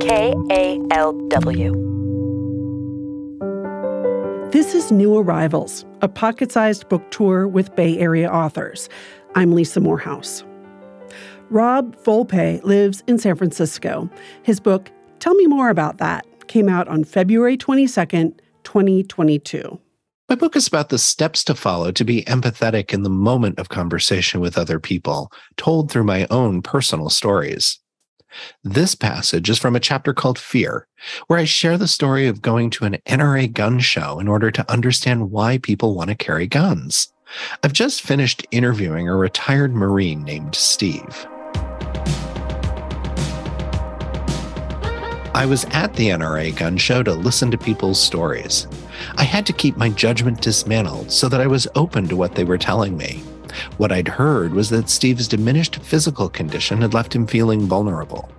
KALW. This is New Arrivals, a pocket sized book tour with Bay Area authors. I'm Lisa Morehouse. Rob Volpe lives in San Francisco. His book, Tell Me More About That, came out on February 22nd, 2022. My book is about the steps to follow to be empathetic in the moment of conversation with other people, told through my own personal stories. This passage is from a chapter called Fear, where I share the story of going to an NRA gun show in order to understand why people want to carry guns. I've just finished interviewing a retired Marine named Steve. I was at the NRA gun show to listen to people's stories. I had to keep my judgment dismantled so that I was open to what they were telling me. What I'd heard was that Steve's diminished physical condition had left him feeling vulnerable.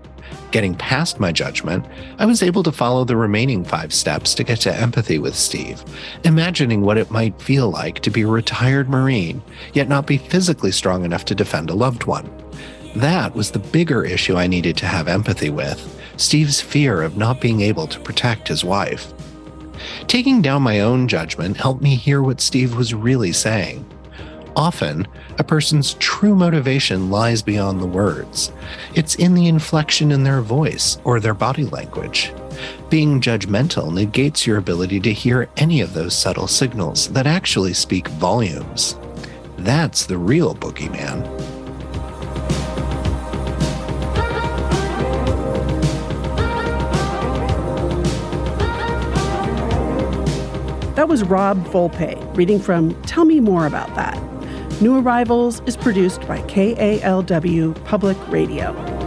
Getting past my judgment, I was able to follow the remaining five steps to get to empathy with Steve, imagining what it might feel like to be a retired Marine, yet not be physically strong enough to defend a loved one. That was the bigger issue I needed to have empathy with Steve's fear of not being able to protect his wife. Taking down my own judgment helped me hear what Steve was really saying. Often, a person's true motivation lies beyond the words. It's in the inflection in their voice or their body language. Being judgmental negates your ability to hear any of those subtle signals that actually speak volumes. That's the real boogeyman. That was Rob Volpe reading from Tell Me More About That New Arrivals is produced by KALW Public Radio.